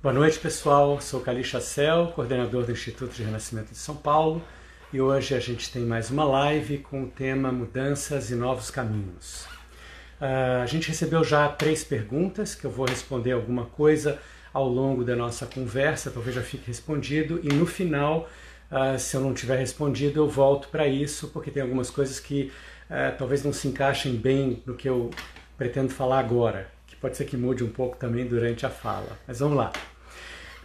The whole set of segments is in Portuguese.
Boa noite, pessoal. Sou Cali Chacel, coordenador do Instituto de Renascimento de São Paulo, e hoje a gente tem mais uma live com o tema Mudanças e Novos Caminhos. Uh, a gente recebeu já três perguntas que eu vou responder alguma coisa ao longo da nossa conversa, talvez já fique respondido, e no final, uh, se eu não tiver respondido, eu volto para isso, porque tem algumas coisas que uh, talvez não se encaixem bem no que eu pretendo falar agora pode ser que mude um pouco também durante a fala. Mas vamos lá.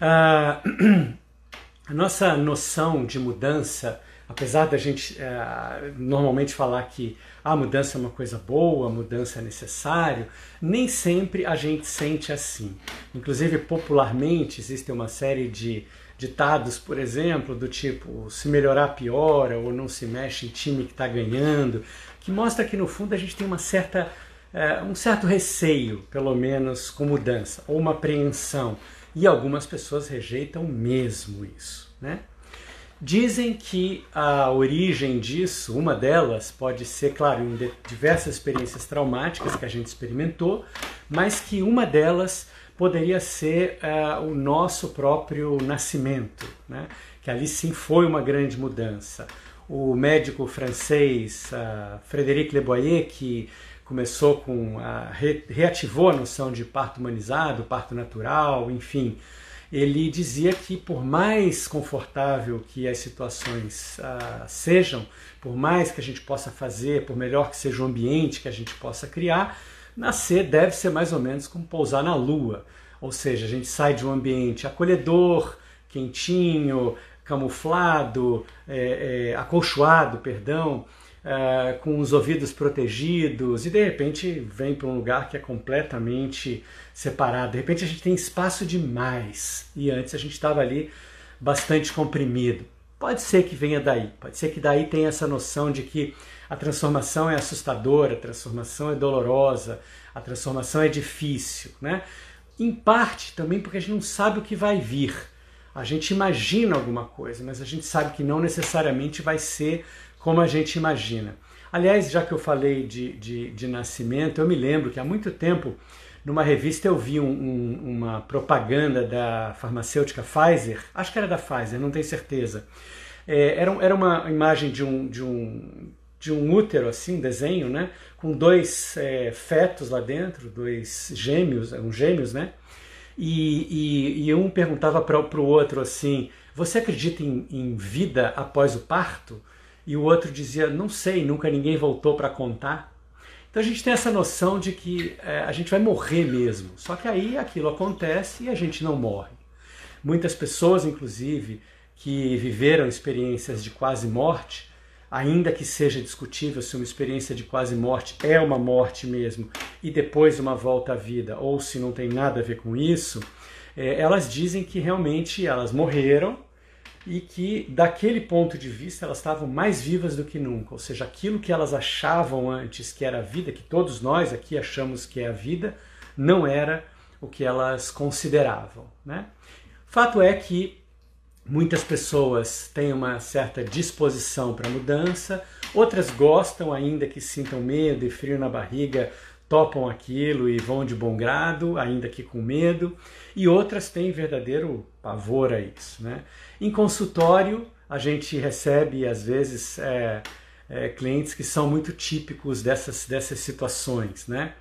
Uh, a nossa noção de mudança, apesar da gente uh, normalmente falar que a mudança é uma coisa boa, a mudança é necessário, nem sempre a gente sente assim. Inclusive, popularmente, existe uma série de ditados, por exemplo, do tipo se melhorar piora ou não se mexe em time que está ganhando, que mostra que no fundo a gente tem uma certa é, um certo receio, pelo menos, com mudança, ou uma apreensão. E algumas pessoas rejeitam mesmo isso. Né? Dizem que a origem disso, uma delas, pode ser, claro, em diversas experiências traumáticas que a gente experimentou, mas que uma delas poderia ser uh, o nosso próprio nascimento, né? que ali sim foi uma grande mudança. O médico francês uh, Frédéric Leboyer, que começou com a, reativou a noção de parto humanizado, parto natural, enfim. Ele dizia que por mais confortável que as situações ah, sejam, por mais que a gente possa fazer, por melhor que seja o ambiente que a gente possa criar, nascer deve ser mais ou menos como pousar na lua. Ou seja, a gente sai de um ambiente acolhedor, quentinho, camuflado, é, é, acolchoado, perdão, uh, com os ouvidos protegidos e de repente vem para um lugar que é completamente separado. De repente a gente tem espaço demais e antes a gente estava ali bastante comprimido. Pode ser que venha daí, pode ser que daí tenha essa noção de que a transformação é assustadora, a transformação é dolorosa, a transformação é difícil, né? Em parte também porque a gente não sabe o que vai vir. A gente imagina alguma coisa, mas a gente sabe que não necessariamente vai ser como a gente imagina. Aliás, já que eu falei de, de, de nascimento, eu me lembro que há muito tempo, numa revista, eu vi um, um, uma propaganda da farmacêutica Pfizer, acho que era da Pfizer, não tenho certeza. É, era, era uma imagem de um, de um, de um útero, assim, desenho, né? Com dois é, fetos lá dentro, dois gêmeos, um gêmeos, né? E, e, e um perguntava para o outro assim: Você acredita em, em vida após o parto? E o outro dizia, não sei, nunca ninguém voltou para contar. Então a gente tem essa noção de que é, a gente vai morrer mesmo. Só que aí aquilo acontece e a gente não morre. Muitas pessoas, inclusive, que viveram experiências de quase morte, ainda que seja discutível se uma experiência de quase morte é uma morte mesmo e depois uma volta à vida, ou se não tem nada a ver com isso, é, elas dizem que realmente elas morreram e que, daquele ponto de vista, elas estavam mais vivas do que nunca. Ou seja, aquilo que elas achavam antes que era a vida, que todos nós aqui achamos que é a vida, não era o que elas consideravam. Né? Fato é que muitas pessoas têm uma certa disposição para mudança, outras gostam, ainda que sintam medo e frio na barriga, topam aquilo e vão de bom grado, ainda que com medo, e outras têm verdadeiro pavor a isso. Né? Em consultório, a gente recebe, às vezes, é, é, clientes que são muito típicos dessas, dessas situações. Né?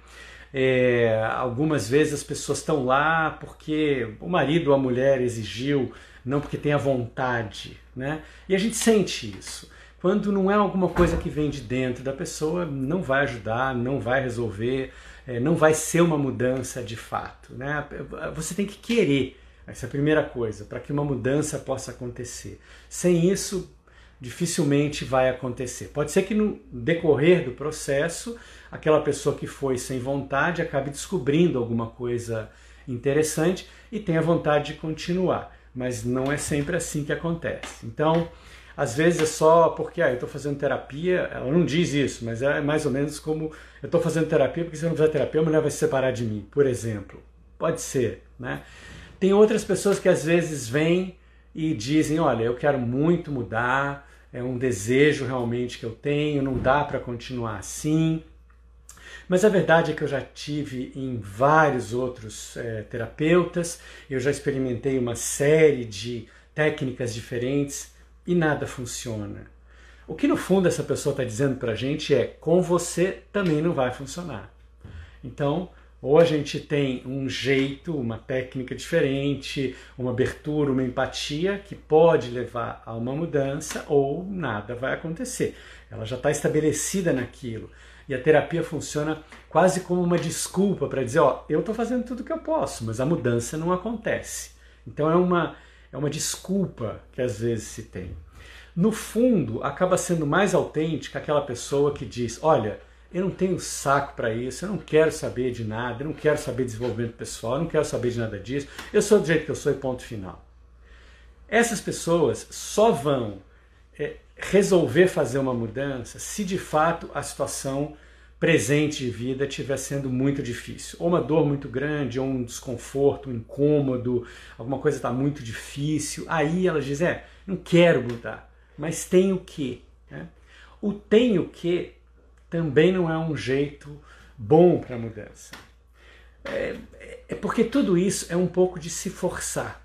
É, algumas vezes as pessoas estão lá porque o marido ou a mulher exigiu, não porque tem a vontade. Né? E a gente sente isso. Quando não é alguma coisa que vem de dentro da pessoa, não vai ajudar, não vai resolver, é, não vai ser uma mudança de fato. Né? Você tem que querer, essa é a primeira coisa, para que uma mudança possa acontecer. Sem isso, dificilmente vai acontecer. Pode ser que no decorrer do processo, aquela pessoa que foi sem vontade acabe descobrindo alguma coisa interessante e tenha vontade de continuar, mas não é sempre assim que acontece. Então, às vezes é só porque ah, eu estou fazendo terapia, ela não diz isso, mas é mais ou menos como eu estou fazendo terapia porque se eu não fizer terapia a mulher vai se separar de mim, por exemplo. Pode ser, né? Tem outras pessoas que às vezes vêm e dizem, olha, eu quero muito mudar, é um desejo realmente que eu tenho, não dá para continuar assim. Mas a verdade é que eu já tive em vários outros é, terapeutas, eu já experimentei uma série de técnicas diferentes e nada funciona. O que no fundo essa pessoa está dizendo para a gente é: com você também não vai funcionar. Então, ou a gente tem um jeito, uma técnica diferente, uma abertura, uma empatia que pode levar a uma mudança, ou nada vai acontecer. Ela já está estabelecida naquilo. E a terapia funciona quase como uma desculpa para dizer: ó, eu estou fazendo tudo o que eu posso, mas a mudança não acontece. Então é uma, é uma desculpa que às vezes se tem. No fundo, acaba sendo mais autêntica aquela pessoa que diz: olha eu não tenho saco para isso, eu não quero saber de nada, eu não quero saber de desenvolvimento pessoal, eu não quero saber de nada disso, eu sou do jeito que eu sou e ponto final. Essas pessoas só vão é, resolver fazer uma mudança se de fato a situação presente de vida estiver sendo muito difícil. Ou uma dor muito grande, ou um desconforto, um incômodo, alguma coisa está muito difícil. Aí elas dizem, é, não quero mudar, mas tenho que. Né? O tenho que também não é um jeito bom para mudança. É, é, porque tudo isso é um pouco de se forçar.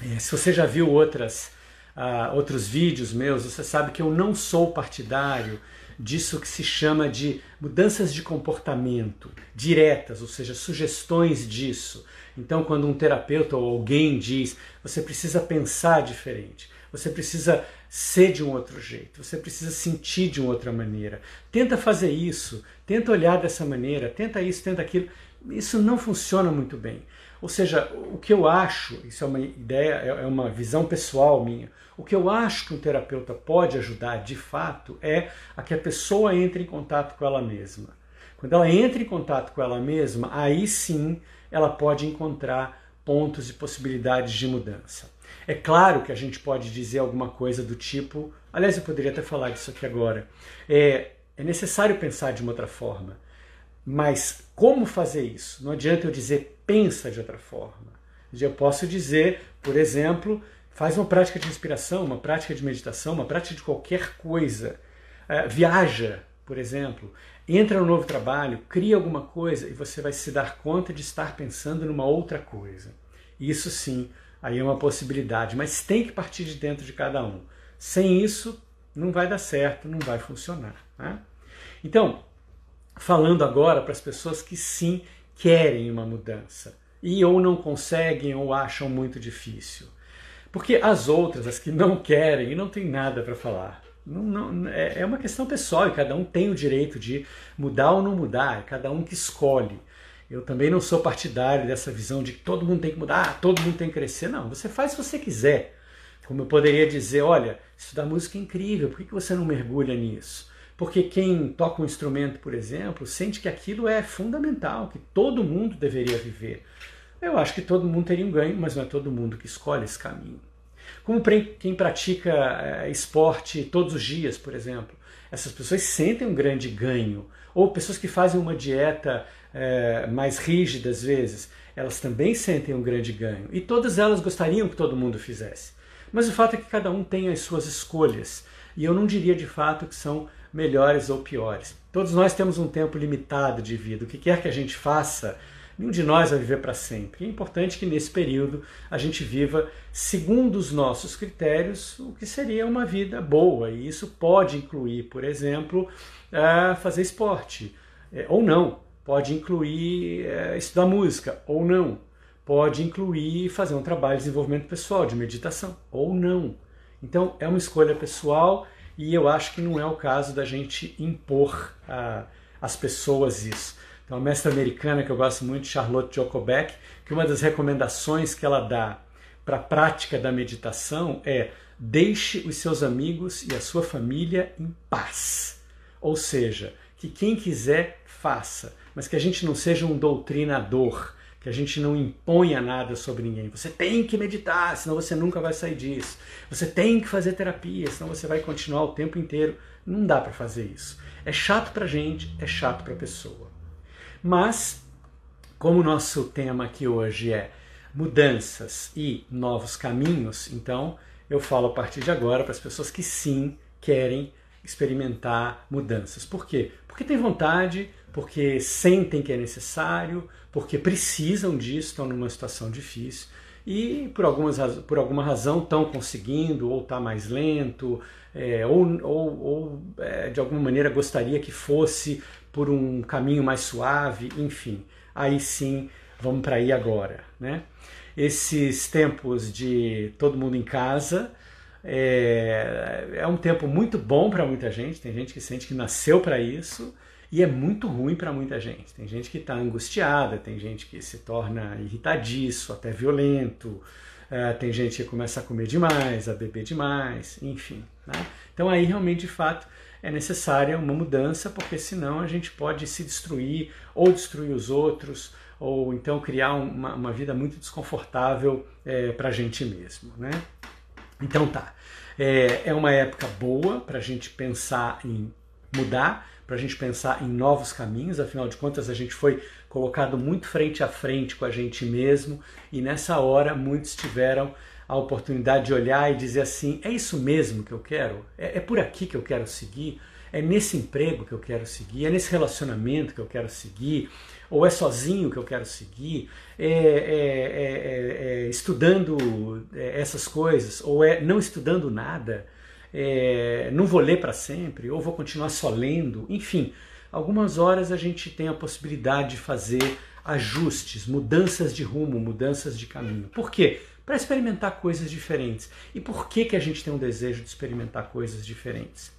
É, se você já viu outras, uh, outros vídeos meus, você sabe que eu não sou partidário disso que se chama de mudanças de comportamento diretas, ou seja, sugestões disso. Então, quando um terapeuta ou alguém diz, você precisa pensar diferente, você precisa ser de um outro jeito, você precisa sentir de uma outra maneira. Tenta fazer isso, tenta olhar dessa maneira, tenta isso, tenta aquilo. Isso não funciona muito bem. Ou seja, o que eu acho, isso é uma ideia, é, é uma visão pessoal minha, o que eu acho que um terapeuta pode ajudar de fato é a que a pessoa entre em contato com ela mesma. Quando ela entra em contato com ela mesma, aí sim ela pode encontrar pontos e possibilidades de mudança. É claro que a gente pode dizer alguma coisa do tipo, aliás, eu poderia até falar disso aqui agora. É, é necessário pensar de uma outra forma. Mas como fazer isso? Não adianta eu dizer pensa de outra forma. Eu posso dizer, por exemplo, faz uma prática de inspiração, uma prática de meditação, uma prática de qualquer coisa. É, viaja, por exemplo. Entra no novo trabalho, cria alguma coisa e você vai se dar conta de estar pensando numa outra coisa. Isso sim aí é uma possibilidade, mas tem que partir de dentro de cada um. Sem isso, não vai dar certo, não vai funcionar. Né? Então, falando agora para as pessoas que sim querem uma mudança e ou não conseguem ou acham muito difícil. Porque as outras, as que não querem, e não tem nada para falar. Não, não, é, é uma questão pessoal e cada um tem o direito de mudar ou não mudar, é cada um que escolhe. Eu também não sou partidário dessa visão de que todo mundo tem que mudar, todo mundo tem que crescer. Não, você faz se você quiser. Como eu poderia dizer, olha, estudar música é incrível, por que você não mergulha nisso? Porque quem toca um instrumento, por exemplo, sente que aquilo é fundamental, que todo mundo deveria viver. Eu acho que todo mundo teria um ganho, mas não é todo mundo que escolhe esse caminho. Como quem pratica eh, esporte todos os dias, por exemplo, essas pessoas sentem um grande ganho. Ou pessoas que fazem uma dieta é, mais rígida às vezes, elas também sentem um grande ganho. E todas elas gostariam que todo mundo fizesse. Mas o fato é que cada um tem as suas escolhas. E eu não diria de fato que são melhores ou piores. Todos nós temos um tempo limitado de vida. O que quer que a gente faça, nenhum de nós vai viver para sempre. é importante que nesse período a gente viva segundo os nossos critérios o que seria uma vida boa. E isso pode incluir, por exemplo, eh, fazer esporte. Eh, ou não, Pode incluir é, estudar música ou não. Pode incluir fazer um trabalho de desenvolvimento pessoal, de meditação ou não. Então é uma escolha pessoal e eu acho que não é o caso da gente impor a, às pessoas isso. Então, a mestra americana que eu gosto muito, Charlotte Jokobeck, que uma das recomendações que ela dá para a prática da meditação é deixe os seus amigos e a sua família em paz. Ou seja, que quem quiser faça mas que a gente não seja um doutrinador, que a gente não imponha nada sobre ninguém. Você tem que meditar, senão você nunca vai sair disso. Você tem que fazer terapia, senão você vai continuar o tempo inteiro. Não dá para fazer isso. É chato para gente, é chato para pessoa. Mas, como o nosso tema aqui hoje é mudanças e novos caminhos, então eu falo a partir de agora para as pessoas que sim querem experimentar mudanças. Por quê? Porque tem vontade, porque sentem que é necessário, porque precisam disso, estão numa situação difícil e por, algumas, por alguma razão estão conseguindo, ou está mais lento, é, ou, ou, ou é, de alguma maneira gostaria que fosse por um caminho mais suave, enfim. Aí sim, vamos para aí agora. Né? Esses tempos de todo mundo em casa é, é um tempo muito bom para muita gente, tem gente que sente que nasceu para isso. E é muito ruim para muita gente. Tem gente que está angustiada, tem gente que se torna irritadiço, até violento, é, tem gente que começa a comer demais, a beber demais, enfim. Né? Então aí realmente, de fato, é necessária uma mudança, porque senão a gente pode se destruir ou destruir os outros, ou então criar uma, uma vida muito desconfortável é, para a gente mesmo. Né? Então tá, é, é uma época boa para a gente pensar em mudar, para a gente pensar em novos caminhos, afinal de contas a gente foi colocado muito frente a frente com a gente mesmo e nessa hora muitos tiveram a oportunidade de olhar e dizer assim: é isso mesmo que eu quero? É, é por aqui que eu quero seguir? É nesse emprego que eu quero seguir? É nesse relacionamento que eu quero seguir? Ou é sozinho que eu quero seguir? É, é, é estudando essas coisas? Ou é não estudando nada? é, não vou ler para sempre, ou vou continuar só lendo, enfim, algumas horas a gente tem a possibilidade de fazer ajustes, mudanças de rumo, mudanças de caminho. Por quê? Para experimentar coisas diferentes. E por que, que a gente tem um desejo de experimentar coisas diferentes?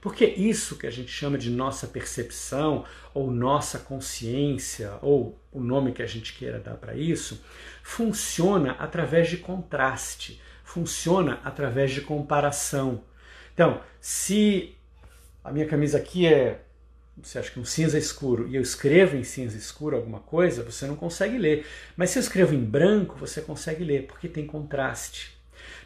Porque isso que a gente chama de nossa percepção, ou nossa consciência, ou o nome que a gente queira dar para isso, funciona através de contraste, funciona através de comparação. Então, se a minha camisa aqui é, você acha que um cinza escuro, e eu escrevo em cinza escuro alguma coisa, você não consegue ler. Mas se eu escrevo em branco, você consegue ler, porque tem contraste.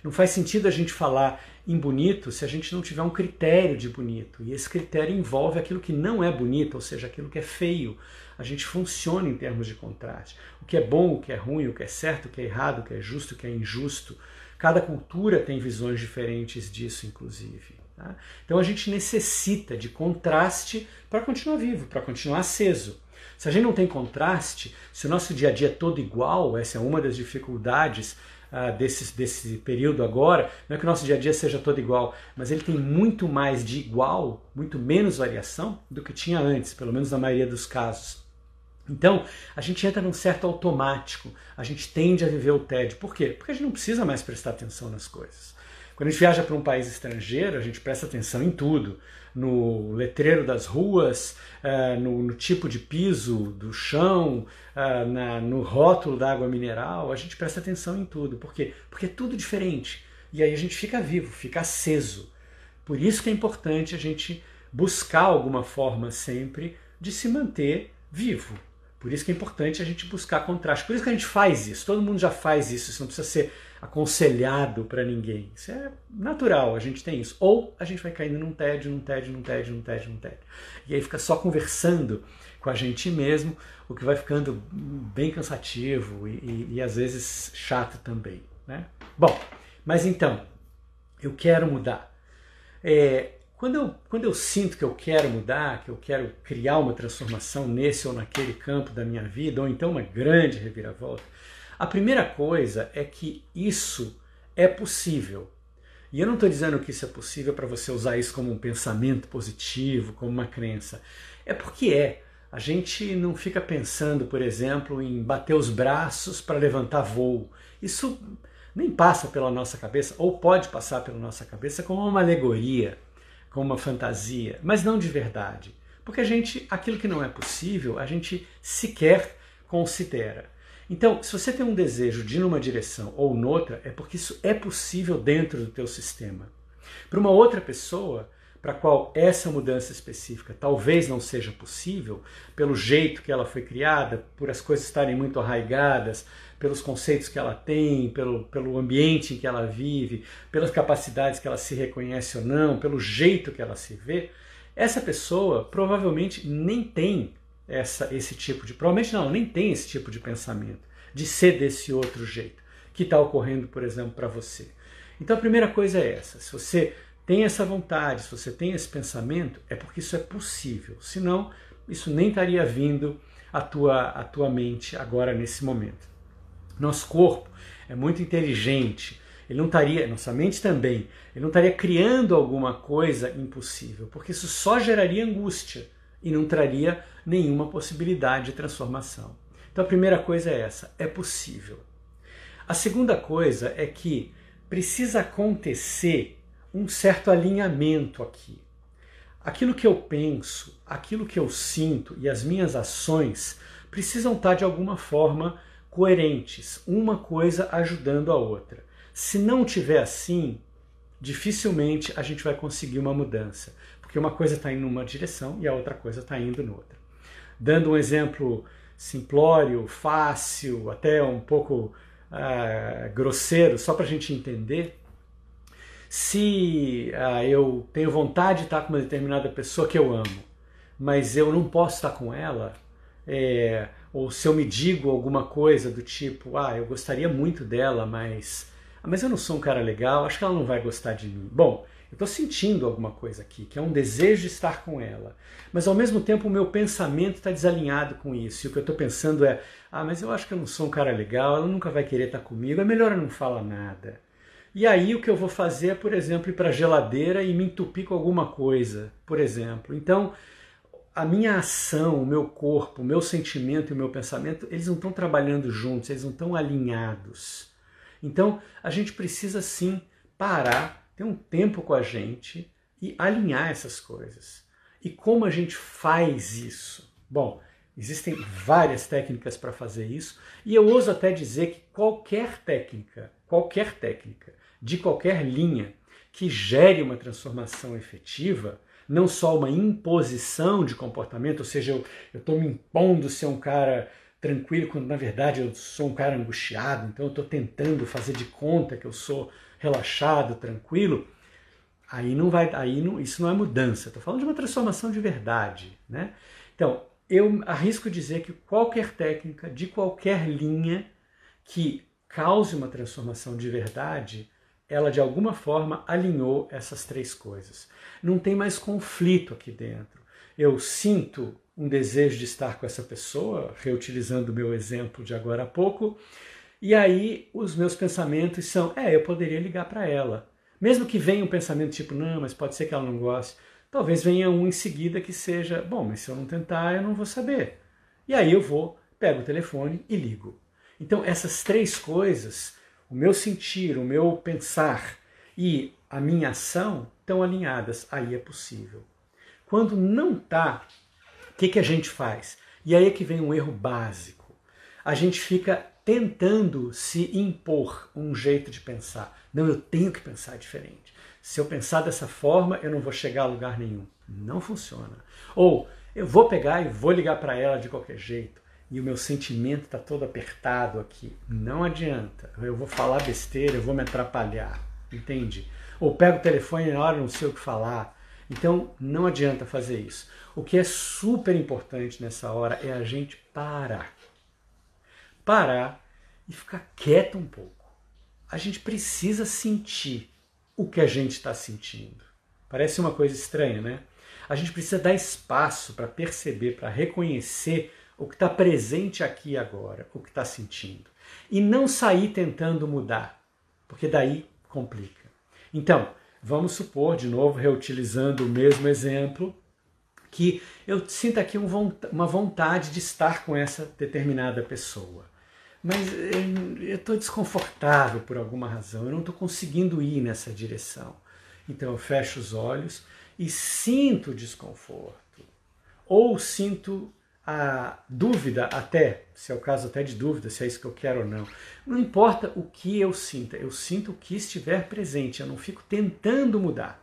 Não faz sentido a gente falar em bonito se a gente não tiver um critério de bonito. E esse critério envolve aquilo que não é bonito, ou seja, aquilo que é feio. A gente funciona em termos de contraste. O que é bom, o que é ruim, o que é certo, o que é errado, o que é justo, o que é injusto. Cada cultura tem visões diferentes disso, inclusive. Tá? Então a gente necessita de contraste para continuar vivo, para continuar aceso. Se a gente não tem contraste, se o nosso dia a dia é todo igual, essa é uma das dificuldades uh, desse, desse período agora, não é que o nosso dia a dia seja todo igual, mas ele tem muito mais de igual, muito menos variação do que tinha antes, pelo menos na maioria dos casos. Então, a gente entra num certo automático, a gente tende a viver o tédio. Por quê? Porque a gente não precisa mais prestar atenção nas coisas. Quando a gente viaja para um país estrangeiro, a gente presta atenção em tudo. No letreiro das ruas, uh, no, no, tipo de piso do chão, uh, na, no rótulo da água mineral, a gente presta atenção em tudo. Por quê? Porque é tudo diferente. E aí a gente fica vivo, fica aceso. Por isso que é importante a gente buscar alguma forma sempre de se manter vivo, por isso que é importante a gente buscar contraste. Por isso que a gente faz isso. Todo mundo já faz isso. Isso não precisa ser aconselhado para ninguém. Isso é natural, a gente tem isso. Ou a gente vai caindo num tédio, num tédio, num tédio, num tédio, num tédio. E aí fica só conversando com a gente mesmo, o que vai ficando bem cansativo e, e, e às vezes chato também. Né? Bom, mas então, eu quero mudar. É, quando eu, quando eu sinto que eu quero mudar, que eu quero criar uma transformação nesse ou naquele campo da minha vida, ou então uma grande reviravolta, a primeira coisa é que isso é possível. E eu não estou dizendo que isso é possível para você usar isso como um pensamento positivo, como uma crença. É porque é. A gente não fica pensando, por exemplo, em bater os braços para levantar voo. Isso nem passa pela nossa cabeça, ou pode passar pela nossa cabeça como uma alegoria como uma fantasia, mas não de verdade. Porque a gente, aquilo que não é possível, a gente sequer considera. Então, se você tem um desejo de ir numa direção ou noutra, é porque isso é possível dentro do teu sistema. Para uma outra pessoa, para qual essa mudança específica talvez não seja possível, pelo jeito que ela foi criada, por as coisas estarem muito arraigadas, pelos conceitos que ela tem, pelo, pelo ambiente em que ela vive, pelas capacidades que ela se reconhece ou não, pelo jeito que ela se vê, essa pessoa provavelmente nem tem essa, esse tipo de. Provavelmente não, nem tem esse tipo de pensamento, de ser desse outro jeito, que está ocorrendo, por exemplo, para você. Então a primeira coisa é essa: se você tem essa vontade, se você tem esse pensamento, é porque isso é possível. Senão, isso nem estaria vindo à tua, à tua mente agora nesse momento. Nosso corpo é muito inteligente. Ele não estaria, nossa mente também, ele não estaria criando alguma coisa impossível, porque isso só geraria angústia e não traria nenhuma possibilidade de transformação. Então a primeira coisa é essa, é possível. A segunda coisa é que precisa acontecer um certo alinhamento aqui. Aquilo que eu penso, aquilo que eu sinto e as minhas ações precisam estar de alguma forma coerentes, uma coisa ajudando a outra. Se não tiver assim, dificilmente a gente vai conseguir uma mudança, porque uma coisa está indo numa direção e a outra coisa está indo noutra. Dando um exemplo simplório, fácil, até um pouco uh, grosseiro, só para a gente entender, se uh, eu tenho vontade de estar com uma determinada pessoa que eu amo, mas eu não posso estar com ela, é, ou se eu me digo alguma coisa do tipo, ah, eu gostaria muito dela, mas, mas eu não sou um cara legal, acho que ela não vai gostar de mim. Bom, eu estou sentindo alguma coisa aqui, que é um desejo de estar com ela. Mas ao mesmo tempo o meu pensamento está desalinhado com isso. E o que eu estou pensando é: ah, mas eu acho que eu não sou um cara legal, ela nunca vai querer estar comigo, é melhor eu não falar nada. E aí o que eu vou fazer é, por exemplo, ir para a geladeira e me entupir com alguma coisa, por exemplo. Então, a minha ação, o meu corpo, o meu sentimento e o meu pensamento, eles não estão trabalhando juntos, eles não estão alinhados. Então, a gente precisa sim parar ter um tempo com a gente e alinhar essas coisas. E como a gente faz isso? Bom, existem várias técnicas para fazer isso, e eu ouso até dizer que qualquer técnica, qualquer técnica, de qualquer linha, que gere uma transformação efetiva, não só uma imposição de comportamento, ou seja, eu estou me impondo ser um cara tranquilo, quando na verdade eu sou um cara angustiado, então eu estou tentando fazer de conta que eu sou relaxado, tranquilo, aí não vai, aí não, isso não é mudança. Estou falando de uma transformação de verdade, né? Então, eu arrisco dizer que qualquer técnica de qualquer linha que cause uma transformação de verdade, ela de alguma forma alinhou essas três coisas. Não tem mais conflito aqui dentro. Eu sinto um desejo de estar com essa pessoa, reutilizando o meu exemplo de agora há pouco, e aí os meus pensamentos são: é, eu poderia ligar para ela. Mesmo que venha um pensamento tipo: não, mas pode ser que ela não goste. Talvez venha um em seguida que seja: bom, mas se eu não tentar, eu não vou saber. E aí eu vou, pego o telefone e ligo. Então, essas três coisas, o meu sentir, o meu pensar e a minha ação, estão alinhadas. Aí é possível. Quando não está, o que, que a gente faz? E aí é que vem um erro básico. A gente fica tentando se impor um jeito de pensar. Não, eu tenho que pensar diferente. Se eu pensar dessa forma, eu não vou chegar a lugar nenhum. Não funciona. Ou eu vou pegar e vou ligar para ela de qualquer jeito e o meu sentimento está todo apertado aqui. Não adianta. Eu vou falar besteira, eu vou me atrapalhar. Entende? Ou pego o telefone na hora não sei o que falar. Então não adianta fazer isso. O que é super importante nessa hora é a gente parar parar e ficar quieto um pouco. A gente precisa sentir o que a gente está sentindo. Parece uma coisa estranha, né? A gente precisa dar espaço para perceber, para reconhecer o que está presente aqui agora, o que está sentindo. E não sair tentando mudar, porque daí complica. Então, vamos supor, de novo, reutilizando o mesmo exemplo, que eu sinto aqui uma vontade de estar com essa determinada pessoa mas eu estou desconfortável por alguma razão, eu não estou conseguindo ir nessa direção. Então eu fecho os olhos e sinto desconforto. Ou sinto a dúvida até, se é o caso até de dúvida, se é isso que eu quero ou não. Não importa o que eu sinta, eu sinto o que estiver presente, eu não fico tentando mudar.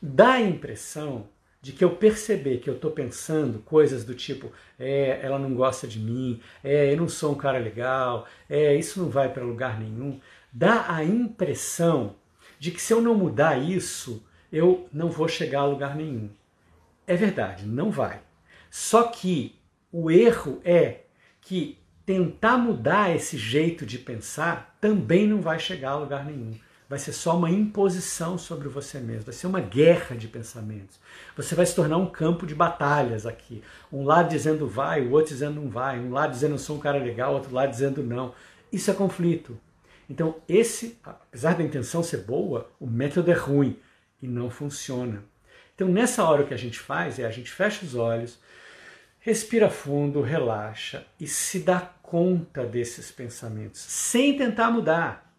Dá a impressão de que eu perceber que eu estou pensando coisas do tipo, é, ela não gosta de mim, é, eu não sou um cara legal, é, isso não vai para lugar nenhum, dá a impressão de que se eu não mudar isso, eu não vou chegar a lugar nenhum. É verdade, não vai. Só que o erro é que tentar mudar esse jeito de pensar também não vai chegar a lugar nenhum. vai ser só uma imposição sobre você mesmo, vai ser uma guerra de pensamentos. Você vai se tornar um campo de batalhas aqui. Um lado dizendo vai, o outro dizendo não vai, um lado dizendo sou um cara legal, outro lado dizendo não. Isso é conflito. Então, esse, apesar da intenção ser boa, o método é ruim e não funciona. Então, nessa hora o que a gente faz é a gente fecha os olhos, respira fundo, relaxa e se dá conta desses pensamentos, sem tentar mudar,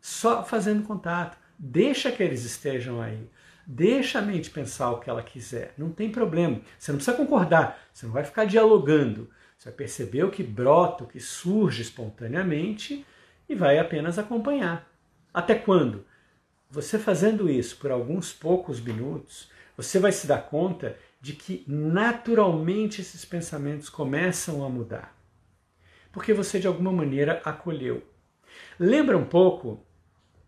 só fazendo contato. Deixa que eles estejam aí. Deixa a mente pensar o que ela quiser. Não tem problema. Você não precisa concordar. Você não vai ficar dialogando. Você vai perceber o que brota, o que surge espontaneamente e vai apenas acompanhar. Até quando? Você fazendo isso por alguns poucos minutos, você vai se dar conta de que naturalmente esses pensamentos começam a mudar. Porque você de alguma maneira acolheu. Lembra um pouco,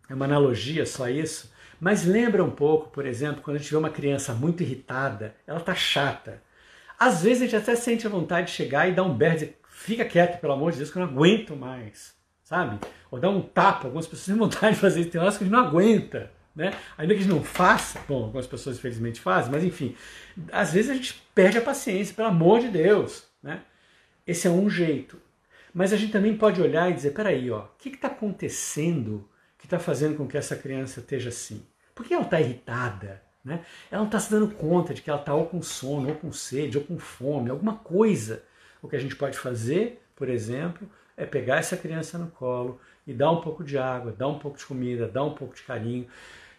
é uma analogia só isso, mas lembra um pouco, por exemplo, quando a gente vê uma criança muito irritada, ela está chata. Às vezes a gente até sente a vontade de chegar e dar um berro, fica quieto, pelo amor de Deus, que eu não aguento mais, sabe? Ou dar um tapa, algumas pessoas têm vontade de fazer isso, tem horas que a gente não aguenta. Né? Ainda que a gente não faça, bom, algumas pessoas infelizmente fazem, mas enfim, às vezes a gente perde a paciência, pelo amor de Deus. Né? Esse é um jeito. Mas a gente também pode olhar e dizer: peraí, ó, o que está acontecendo que está fazendo com que essa criança esteja assim? Por que ela está irritada? Né? Ela não está se dando conta de que ela está ou com sono, ou com sede, ou com fome, alguma coisa. O que a gente pode fazer, por exemplo, é pegar essa criança no colo e dar um pouco de água, dar um pouco de comida, dar um pouco de carinho,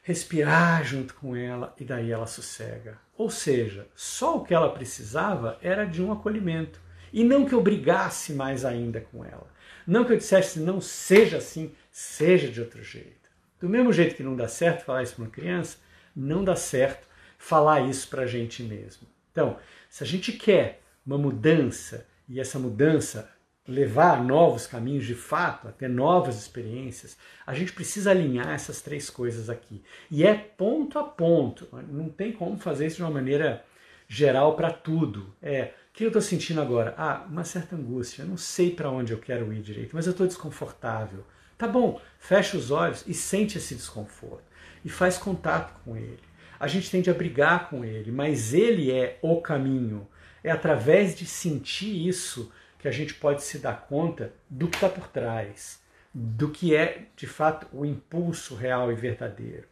respirar junto com ela e daí ela sossega. Ou seja, só o que ela precisava era de um acolhimento. E não que eu brigasse mais ainda com ela. Não que eu dissesse não seja assim, seja de outro jeito. Do mesmo jeito que não dá certo falar isso para uma criança, não dá certo falar isso para a gente mesmo. Então, se a gente quer uma mudança e essa mudança levar novos caminhos de fato, a ter novas experiências, a gente precisa alinhar essas três coisas aqui. E é ponto a ponto. Não tem como fazer isso de uma maneira geral para tudo. É, o que eu estou sentindo agora? Ah, uma certa angústia. Eu não sei para onde eu quero ir direito, mas eu estou desconfortável. Tá bom, fecha os olhos e sente esse desconforto. E faz contato com ele. A gente tende a brigar com ele, mas ele é o caminho. É através de sentir isso que a gente pode se dar conta do que está por trás, do que é de fato o impulso real e verdadeiro.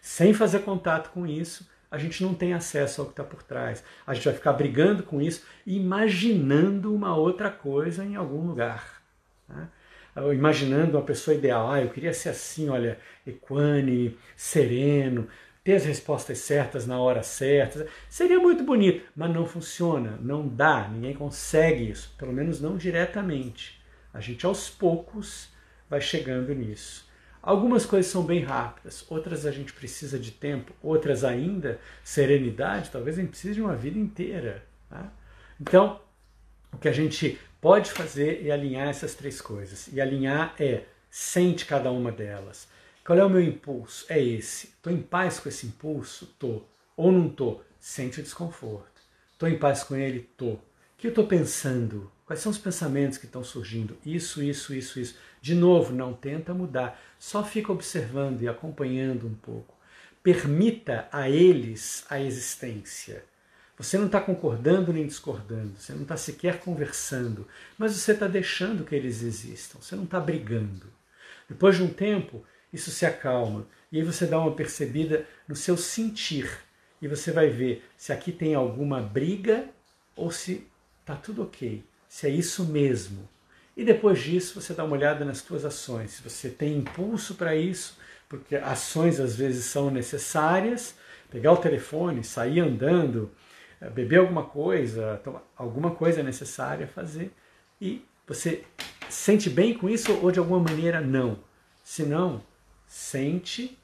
Sem fazer contato com isso, a gente não tem acesso ao que está por trás. A gente vai ficar brigando com isso, imaginando uma outra coisa em algum lugar. Né? Imaginando uma pessoa ideal, ah, eu queria ser assim, olha, equânime, sereno, ter as respostas certas na hora certa. Seria muito bonito, mas não funciona, não dá, ninguém consegue isso, pelo menos não diretamente. A gente aos poucos vai chegando nisso. Algumas coisas são bem rápidas, outras a gente precisa de tempo, outras ainda, serenidade, talvez a gente precise de uma vida inteira. Tá? Então, o que a gente pode fazer é alinhar essas três coisas. E alinhar é sente cada uma delas. Qual é o meu impulso? É esse. Estou em paz com esse impulso? Tô. Ou não tô? Sente o desconforto. Estou em paz com ele? Tô. O que eu estou pensando? Quais são os pensamentos que estão surgindo? Isso, isso, isso, isso. De novo, não tenta mudar. Só fica observando e acompanhando um pouco. Permita a eles a existência. Você não está concordando nem discordando, você não está sequer conversando, mas você está deixando que eles existam, você não está brigando. Depois de um tempo, isso se acalma. E aí você dá uma percebida no seu sentir. E você vai ver se aqui tem alguma briga ou se está tudo ok. Se é isso mesmo. E depois disso você dá uma olhada nas suas ações. Se você tem impulso para isso, porque ações às vezes são necessárias, pegar o telefone, sair andando, eh, beber alguma coisa, alguma coisa é necessária fazer. E você sente bem com isso ou de alguma maneira não? Se não, sente,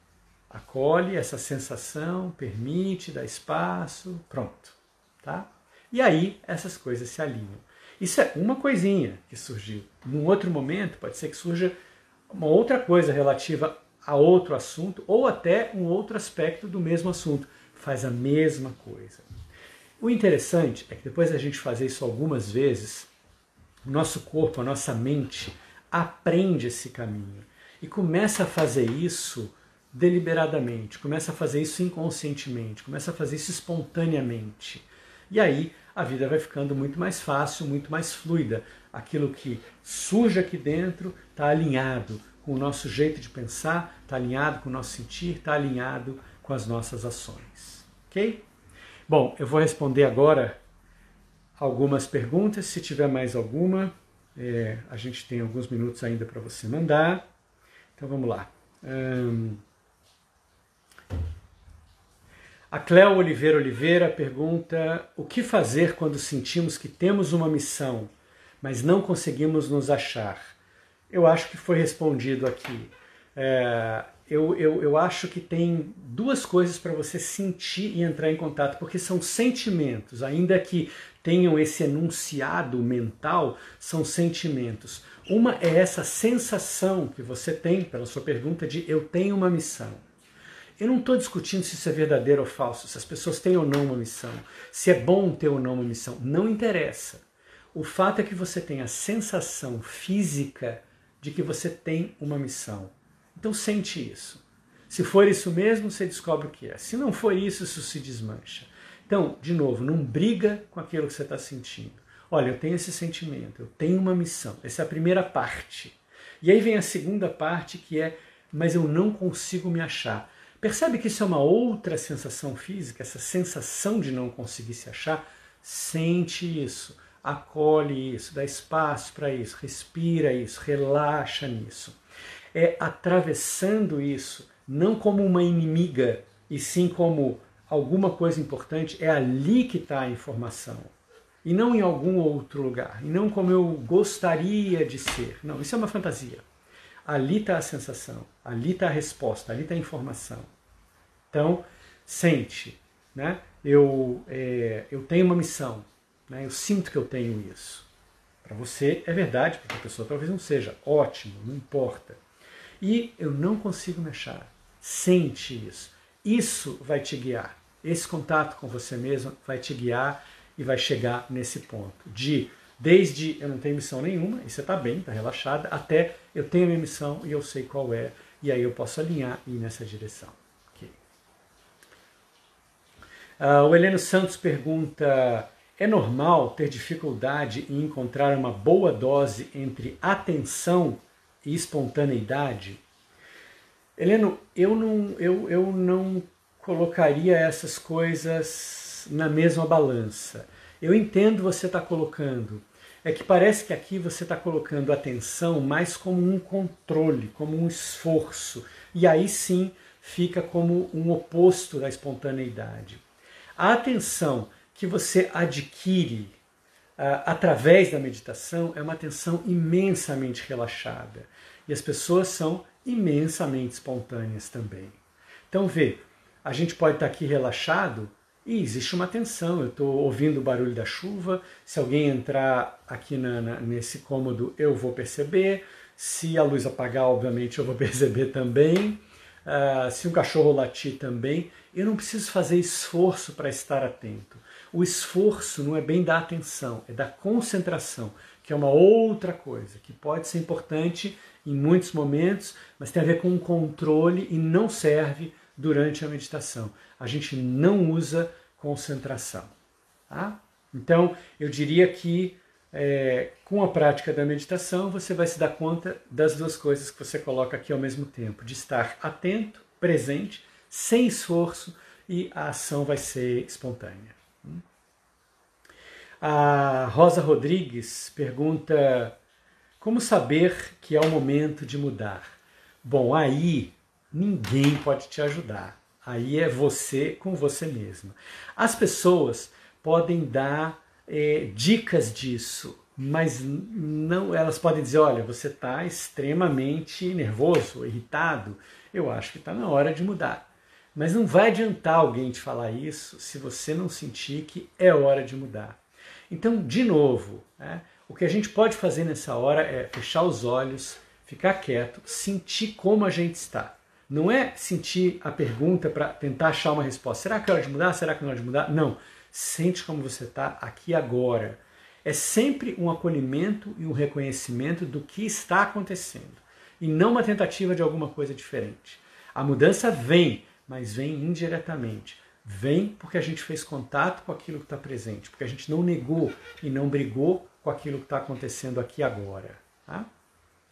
acolhe essa sensação, permite, dá espaço, pronto, tá? E aí essas coisas se alinham. Isso é uma coisinha que surgiu. Num outro momento pode ser que surja uma outra coisa relativa a outro assunto ou até um outro aspecto do mesmo assunto. Faz a mesma coisa. O interessante é que depois da gente fazer isso algumas vezes, o nosso corpo, a nossa mente aprende esse caminho e começa a fazer isso deliberadamente, começa a fazer isso inconscientemente, começa a fazer isso espontaneamente. E aí a vida vai ficando muito mais fácil, muito mais fluida. Aquilo que surge aqui dentro está alinhado com o nosso jeito de pensar, está alinhado com o nosso sentir, está alinhado com as nossas ações. Ok? Bom, eu vou responder agora algumas perguntas. Se tiver mais alguma, é, a gente tem alguns minutos ainda para você mandar. Então vamos lá. Hum... A Cléo Oliveira Oliveira pergunta: o que fazer quando sentimos que temos uma missão, mas não conseguimos nos achar? Eu acho que foi respondido aqui. É, eu, eu, eu acho que tem duas coisas para você sentir e entrar em contato, porque são sentimentos, ainda que tenham esse enunciado mental, são sentimentos. Uma é essa sensação que você tem, pela sua pergunta, de eu tenho uma missão. Eu não estou discutindo se isso é verdadeiro ou falso, se as pessoas têm ou não uma missão, se é bom ter ou não uma missão. Não interessa. O fato é que você tem a sensação física de que você tem uma missão. Então sente isso. Se for isso mesmo, você descobre o que é. Se não for isso, isso se desmancha. Então, de novo, não briga com aquilo que você está sentindo. Olha, eu tenho esse sentimento, eu tenho uma missão. Essa é a primeira parte. E aí vem a segunda parte que é, mas eu não consigo me achar. Percebe que isso é uma outra sensação física, essa sensação de não conseguir se achar? Sente isso, acolhe isso, dá espaço para isso, respira isso, relaxa nisso. É atravessando isso, não como uma inimiga, e sim como alguma coisa importante, é ali que está a informação. E não em algum outro lugar. E não como eu gostaria de ser. Não, isso é uma fantasia. Ali está a sensação, ali está a resposta, ali está a informação. Então, sente, né? Eu, é, eu tenho uma missão, né? eu sinto que eu tenho isso. Para você é verdade, para a pessoa talvez não seja. Ótimo, não importa. E eu não consigo me achar. Sente isso. Isso vai te guiar. Esse contato com você mesmo vai te guiar e vai chegar nesse ponto de desde eu não tenho missão nenhuma e você está bem, está relaxada, até eu tenho a minha missão e eu sei qual é e aí eu posso alinhar e ir nessa direção. Uh, o Heleno Santos pergunta: é normal ter dificuldade em encontrar uma boa dose entre atenção e espontaneidade? Heleno, eu não, eu, eu não colocaria essas coisas na mesma balança. Eu entendo você está colocando. É que parece que aqui você está colocando atenção mais como um controle, como um esforço. E aí sim fica como um oposto da espontaneidade. A atenção que você adquire uh, através da meditação é uma atenção imensamente relaxada. E as pessoas são imensamente espontâneas também. Então, vê, a gente pode estar aqui relaxado e existe uma tensão. Eu estou ouvindo o barulho da chuva. Se alguém entrar aqui na, na, nesse cômodo, eu vou perceber. Se a luz apagar, obviamente, eu vou perceber também. Uh, se um cachorro latir também. Eu não preciso fazer esforço para estar atento. O esforço não é bem da atenção, é da concentração, que é uma outra coisa, que pode ser importante em muitos momentos, mas tem a ver com um controle e não serve durante a meditação. A gente não usa concentração. Tá? Então, eu diria que é, com a prática da meditação você vai se dar conta das duas coisas que você coloca aqui ao mesmo tempo: de estar atento, presente, sem esforço e a ação vai ser espontânea. A Rosa Rodrigues pergunta: como saber que é o momento de mudar? Bom, aí ninguém pode te ajudar. Aí é você com você mesma. As pessoas podem dar é, dicas disso, mas não, elas podem dizer, olha, você está extremamente nervoso, irritado. Eu acho que está na hora de mudar. Mas não vai adiantar alguém te falar isso se você não sentir que é hora de mudar. Então, de novo, né, o que a gente pode fazer nessa hora é fechar os olhos, ficar quieto, sentir como a gente está. Não é sentir a pergunta para tentar achar uma resposta. Será que é hora de mudar? Será que não é hora de mudar? Não. Sente como você está aqui agora. É sempre um acolhimento e um reconhecimento do que está acontecendo. E não uma tentativa de alguma coisa diferente. A mudança vem, mas vem indiretamente. Vem porque a gente fez contato com aquilo que está presente, porque a gente não negou e não brigou com aquilo que está acontecendo aqui agora. Tá?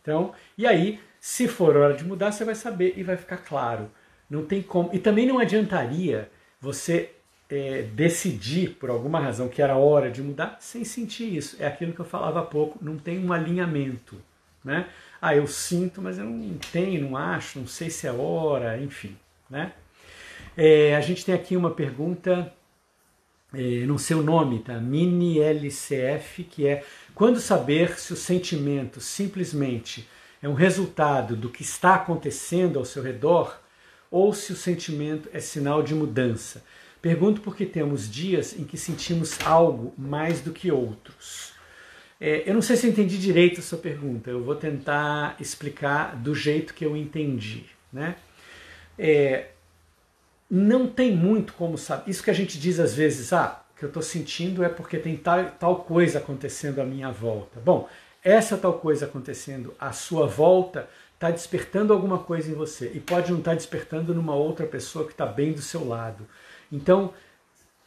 Então, e aí, se for hora de mudar, você vai saber e vai ficar claro. Não tem como. E também não adiantaria você é, decidir por alguma razão que era hora de mudar sem sentir isso. É aquilo que eu falava há pouco, não tem um alinhamento. Né? Ah, eu sinto, mas eu não tenho, não acho, não sei se é hora, enfim. Né? É, a gente tem aqui uma pergunta, é, não sei o nome, tá? Mini LCF, que é quando saber se o sentimento simplesmente é um resultado do que está acontecendo ao seu redor ou se o sentimento é sinal de mudança. Pergunto porque temos dias em que sentimos algo mais do que outros. É, eu não sei se eu entendi direito a sua pergunta, eu vou tentar explicar do jeito que eu entendi. Né? É, não tem muito como saber. Isso que a gente diz às vezes, ah, o que eu estou sentindo é porque tem tal, tal coisa acontecendo à minha volta. Bom, essa tal coisa acontecendo à sua volta está despertando alguma coisa em você e pode não estar tá despertando numa outra pessoa que está bem do seu lado. Então,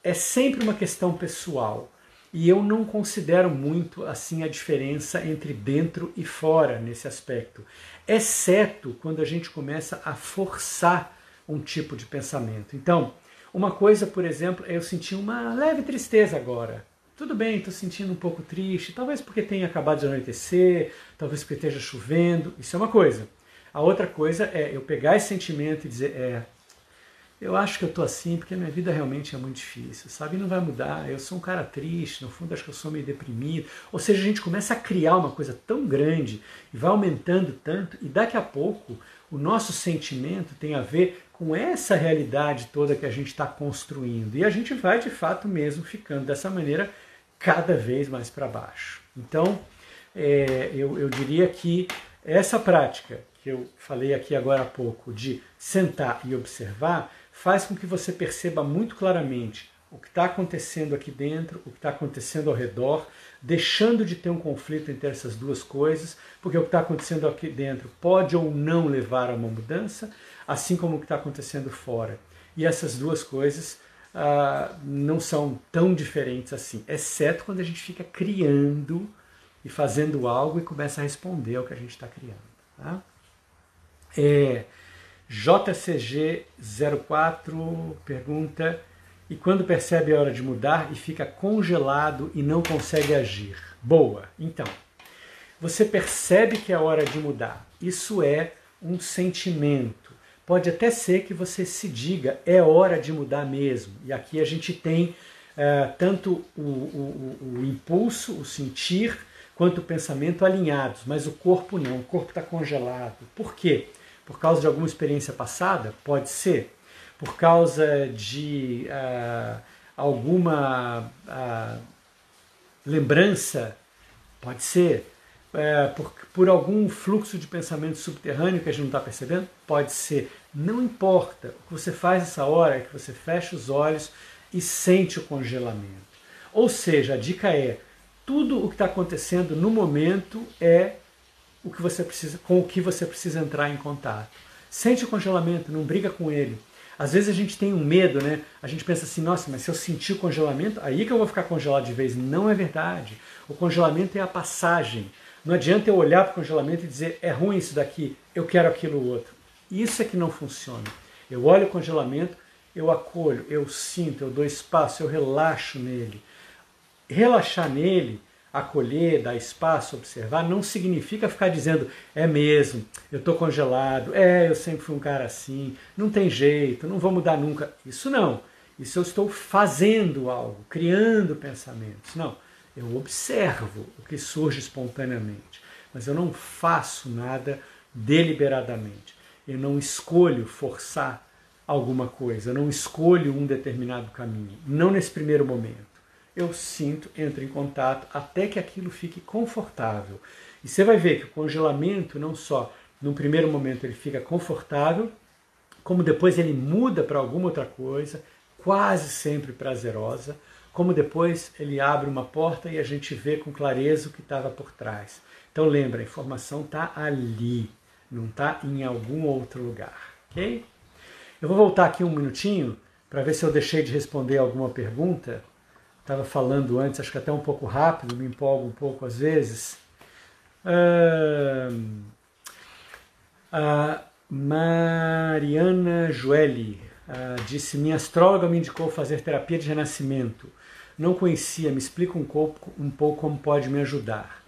é sempre uma questão pessoal. E eu não considero muito assim a diferença entre dentro e fora nesse aspecto, exceto quando a gente começa a forçar um tipo de pensamento. Então, uma coisa, por exemplo, é eu sentir uma leve tristeza agora. Tudo bem, estou sentindo um pouco triste, talvez porque tenha acabado de anoitecer, talvez porque esteja chovendo, isso é uma coisa. A outra coisa é eu pegar esse sentimento e dizer, é, eu acho que eu estou assim porque a minha vida realmente é muito difícil, sabe? Não vai mudar, eu sou um cara triste, no fundo acho que eu sou meio deprimido. Ou seja, a gente começa a criar uma coisa tão grande e vai aumentando tanto, e daqui a pouco o nosso sentimento tem a ver com essa realidade toda que a gente está construindo. E a gente vai de fato mesmo ficando dessa maneira cada vez mais para baixo. Então, é, eu, eu diria que essa prática que eu falei aqui agora há pouco, de sentar e observar, faz com que você perceba muito claramente o que está acontecendo aqui dentro, o que está acontecendo ao redor, deixando de ter um conflito entre essas duas coisas, porque o que está acontecendo aqui dentro pode ou não levar a uma mudança, assim como o que está acontecendo fora. E essas duas coisas ah, não são tão diferentes assim, exceto quando a gente fica criando e fazendo algo e começa a responder ao que a gente está criando. Tá? É, JCG04 pergunta: e quando percebe a hora de mudar e fica congelado e não consegue agir? Boa, então, você percebe que é hora de mudar. Isso é um sentimento. Pode até ser que você se diga, é hora de mudar mesmo. E aqui a gente tem uh, tanto o, o, o, impulso, o sentir, quanto o pensamento alinhados, mas o corpo não, o corpo está congelado. Por quê? Por causa de alguma experiência passada? Pode ser. Por causa de uh, alguma uh, lembrança? Pode ser é, por, por algum fluxo de pensamento subterrâneo que a gente não está percebendo? Pode ser. Não importa. O que você faz nessa hora é que você fecha os olhos e sente o congelamento. Ou seja, a dica é: tudo o que está acontecendo no momento é o que você precisa, com o que você precisa entrar em contato. Sente o congelamento, não briga com ele. Às vezes a gente tem um medo, né? A gente pensa assim, nossa, mas se eu sentir o congelamento, aí que eu vou ficar congelado de vez. Não é verdade. O congelamento é a passagem. Não adianta eu olhar para o congelamento e dizer é ruim isso daqui, eu quero aquilo outro. Isso é que não funciona. Eu olho o congelamento, eu acolho, eu sinto, eu dou espaço, eu relaxo nele. Relaxar nele, acolher, dar espaço, observar, não significa ficar dizendo é mesmo, eu estou congelado, é, eu sempre fui um cara assim, não tem jeito, não vou mudar nunca. Isso não. Isso eu estou fazendo algo, criando pensamentos. Não. Eu observo o que surge espontaneamente, mas eu não faço nada deliberadamente. Eu não escolho forçar alguma coisa, eu não escolho um determinado caminho, não nesse primeiro momento. Eu sinto, entro em contato até que aquilo fique confortável. E você vai ver que o congelamento não só no primeiro momento ele fica confortável, como depois ele muda para alguma outra coisa, quase sempre prazerosa, como depois ele abre uma porta e a gente vê com clareza o que estava por trás. Então lembra, a informação está ali, não está em algum outro lugar. ok? Eu vou voltar aqui um minutinho para ver se eu deixei de responder alguma pergunta. Estava falando antes, acho que até um pouco rápido, me empolgo um pouco às vezes. Uh, a Mariana Joeli uh, disse: Minha astróloga me indicou fazer terapia de renascimento. Não conhecia, me explica um pouco, um pouco como pode me ajudar.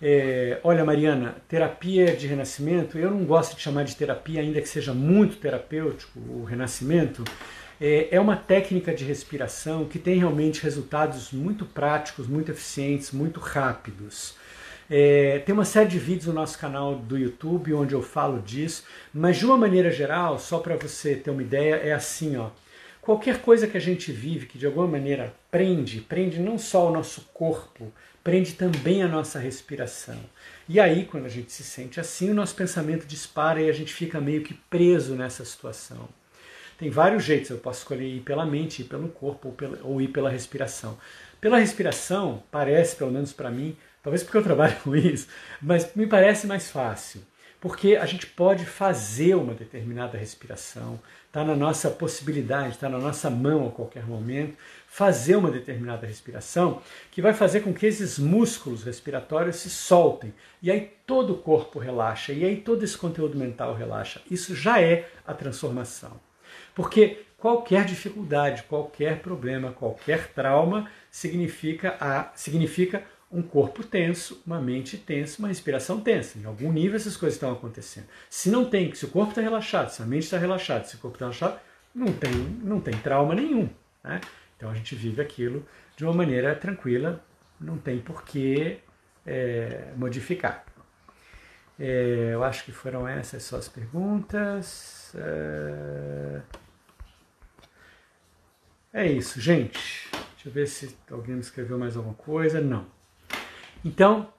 É, olha, Mariana, terapia de renascimento, eu não gosto de chamar de terapia, ainda que seja muito terapêutico o renascimento. É, é uma técnica de respiração que tem realmente resultados muito práticos, muito eficientes, muito rápidos. É, tem uma série de vídeos no nosso canal do YouTube onde eu falo disso, mas de uma maneira geral, só para você ter uma ideia, é assim, ó. Qualquer coisa que a gente vive que de alguma maneira prende, prende não só o nosso corpo, prende também a nossa respiração. E aí, quando a gente se sente assim, o nosso pensamento dispara e a gente fica meio que preso nessa situação. Tem vários jeitos, eu posso escolher ir pela mente, ir pelo corpo ou, pela, ou ir pela respiração. Pela respiração, parece, pelo menos para mim, talvez porque eu trabalho com isso, mas me parece mais fácil. Porque a gente pode fazer uma determinada respiração, está na nossa possibilidade, está na nossa mão a qualquer momento, fazer uma determinada respiração que vai fazer com que esses músculos respiratórios se soltem. E aí todo o corpo relaxa, e aí todo esse conteúdo mental relaxa. Isso já é a transformação. Porque qualquer dificuldade, qualquer problema, qualquer trauma significa, a, significa um corpo tenso, uma mente tensa, uma respiração tensa. Em algum nível essas coisas estão acontecendo. Se não tem, se o corpo está relaxado, se a mente está relaxada, se o corpo está relaxado, não tem, não tem trauma nenhum. Né? Então a gente vive aquilo de uma maneira tranquila, não tem por que é, modificar. É, eu acho que foram essas só as perguntas. É, é isso, gente. Deixa eu ver se alguém me escreveu mais alguma coisa. Não. Então,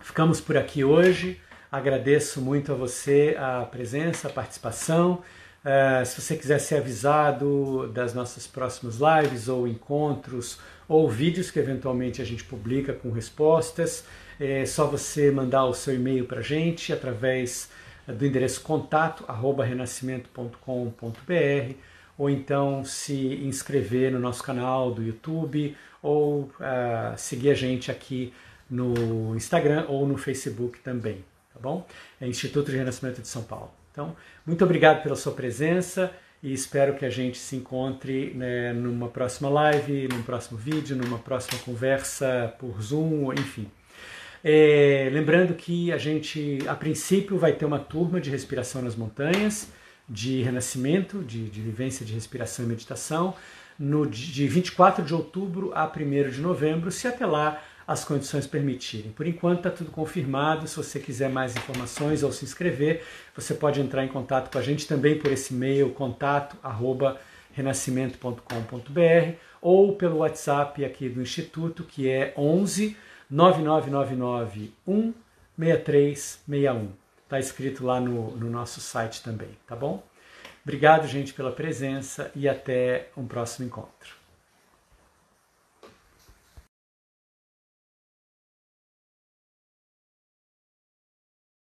ficamos por aqui hoje. Agradeço muito a você a presença, a participação. Uh, se você quiser ser avisado das nossas próximas lives ou encontros ou vídeos que eventualmente a gente publica com respostas, é só você mandar o seu e-mail para a gente através do endereço contato renascimento.com.br ou então se inscrever no nosso canal do YouTube ou uh, seguir a gente aqui no Instagram ou no Facebook também, tá bom? É Instituto de Renascimento de São Paulo. Então, muito obrigado pela sua presença e espero que a gente se encontre né, numa próxima live, num próximo vídeo, numa próxima conversa por Zoom, enfim. É, lembrando que a gente, a princípio, vai ter uma turma de respiração nas montanhas, de renascimento, de, de vivência de respiração e meditação, no, de 24 de outubro a 1 de novembro, se até lá as condições permitirem. Por enquanto está tudo confirmado. Se você quiser mais informações ou se inscrever, você pode entrar em contato com a gente também por esse e-mail contato@renascimento.com.br ou pelo WhatsApp aqui do Instituto, que é 11 9999 16361. Está escrito lá no, no nosso site também, tá bom? Obrigado, gente, pela presença e até um próximo encontro.